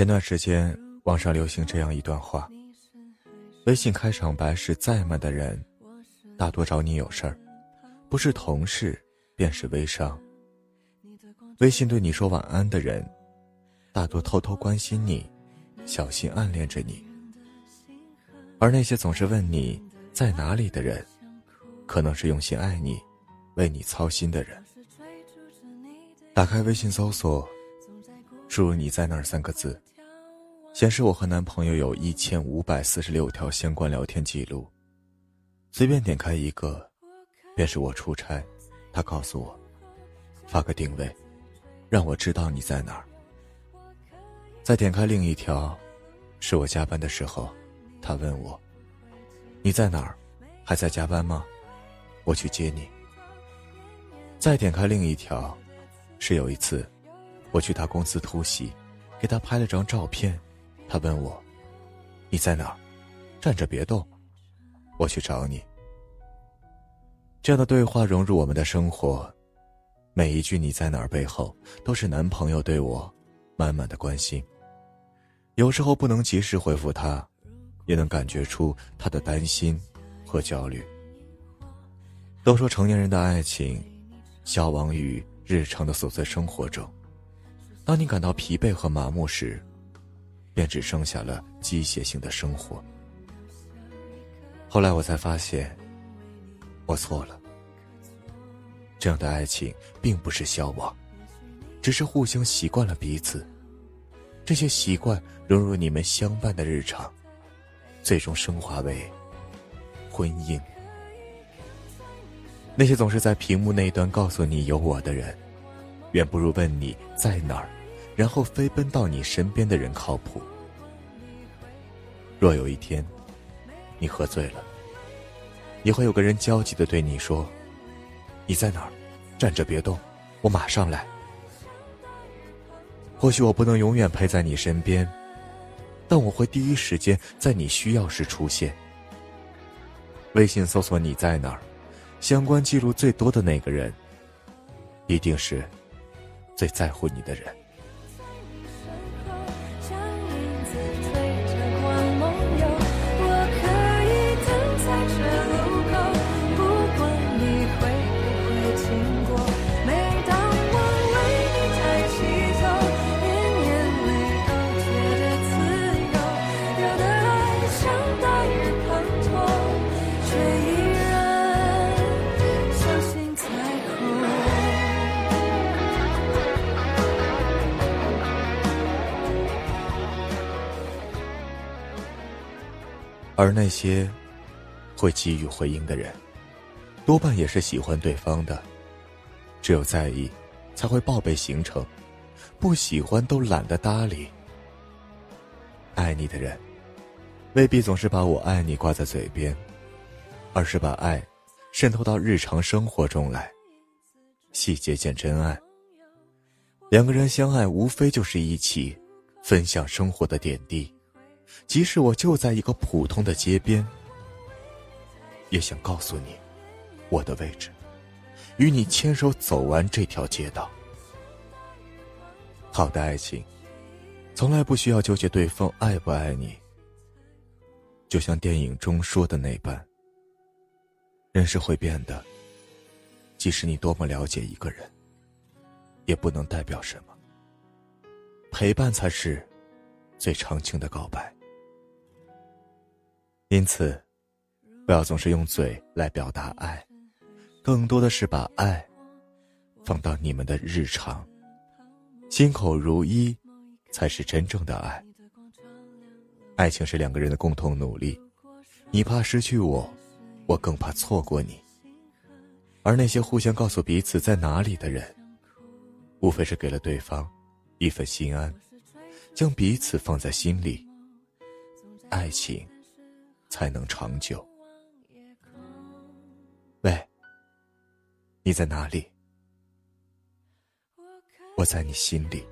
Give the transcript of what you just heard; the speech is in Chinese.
前段时间网上流行这样一段话：微信开场白是再慢的人，大多找你有事儿，不是同事便是微商。微信对你说晚安的人，大多偷偷关心你，小心暗恋着你。而那些总是问你在哪里的人，可能是用心爱你、为你操心的人。打开微信搜索，输入“你在哪儿”三个字，显示我和男朋友有一千五百四十六条相关聊天记录。随便点开一个，便是我出差，他告诉我，发个定位，让我知道你在哪儿。再点开另一条，是我加班的时候。他问我：“你在哪儿？还在加班吗？我去接你。”再点开另一条，是有一次，我去他公司突袭，给他拍了张照片。他问我：“你在哪儿？站着别动，我去找你。”这样的对话融入我们的生活，每一句“你在哪儿”背后，都是男朋友对我满满的关心。有时候不能及时回复他。也能感觉出他的担心和焦虑。都说成年人的爱情，消亡于日常的琐碎生活中。当你感到疲惫和麻木时，便只剩下了机械性的生活。后来我才发现，我错了。这样的爱情并不是消亡，只是互相习惯了彼此。这些习惯融入你们相伴的日常。最终升华为婚姻。那些总是在屏幕那一端告诉你有我的人，远不如问你在哪儿，然后飞奔到你身边的人靠谱。若有一天你喝醉了，也会有个人焦急的对你说：“你在哪儿？站着别动，我马上来。”或许我不能永远陪在你身边。但我会第一时间在你需要时出现。微信搜索你在哪儿，相关记录最多的那个人，一定是最在乎你的人。而那些会给予回应的人，多半也是喜欢对方的。只有在意，才会报备行程；不喜欢都懒得搭理。爱你的人，未必总是把我爱你挂在嘴边，而是把爱渗透到日常生活中来，细节见真爱。两个人相爱，无非就是一起分享生活的点滴。即使我就在一个普通的街边，也想告诉你我的位置，与你牵手走完这条街道。好的爱情，从来不需要纠结对方爱不爱你。就像电影中说的那般，人是会变的。即使你多么了解一个人，也不能代表什么。陪伴才是最长情的告白。因此，不要总是用嘴来表达爱，更多的是把爱放到你们的日常，心口如一，才是真正的爱。爱情是两个人的共同努力，你怕失去我，我更怕错过你。而那些互相告诉彼此在哪里的人，无非是给了对方一份心安，将彼此放在心里。爱情。才能长久。喂，你在哪里？我在你心里。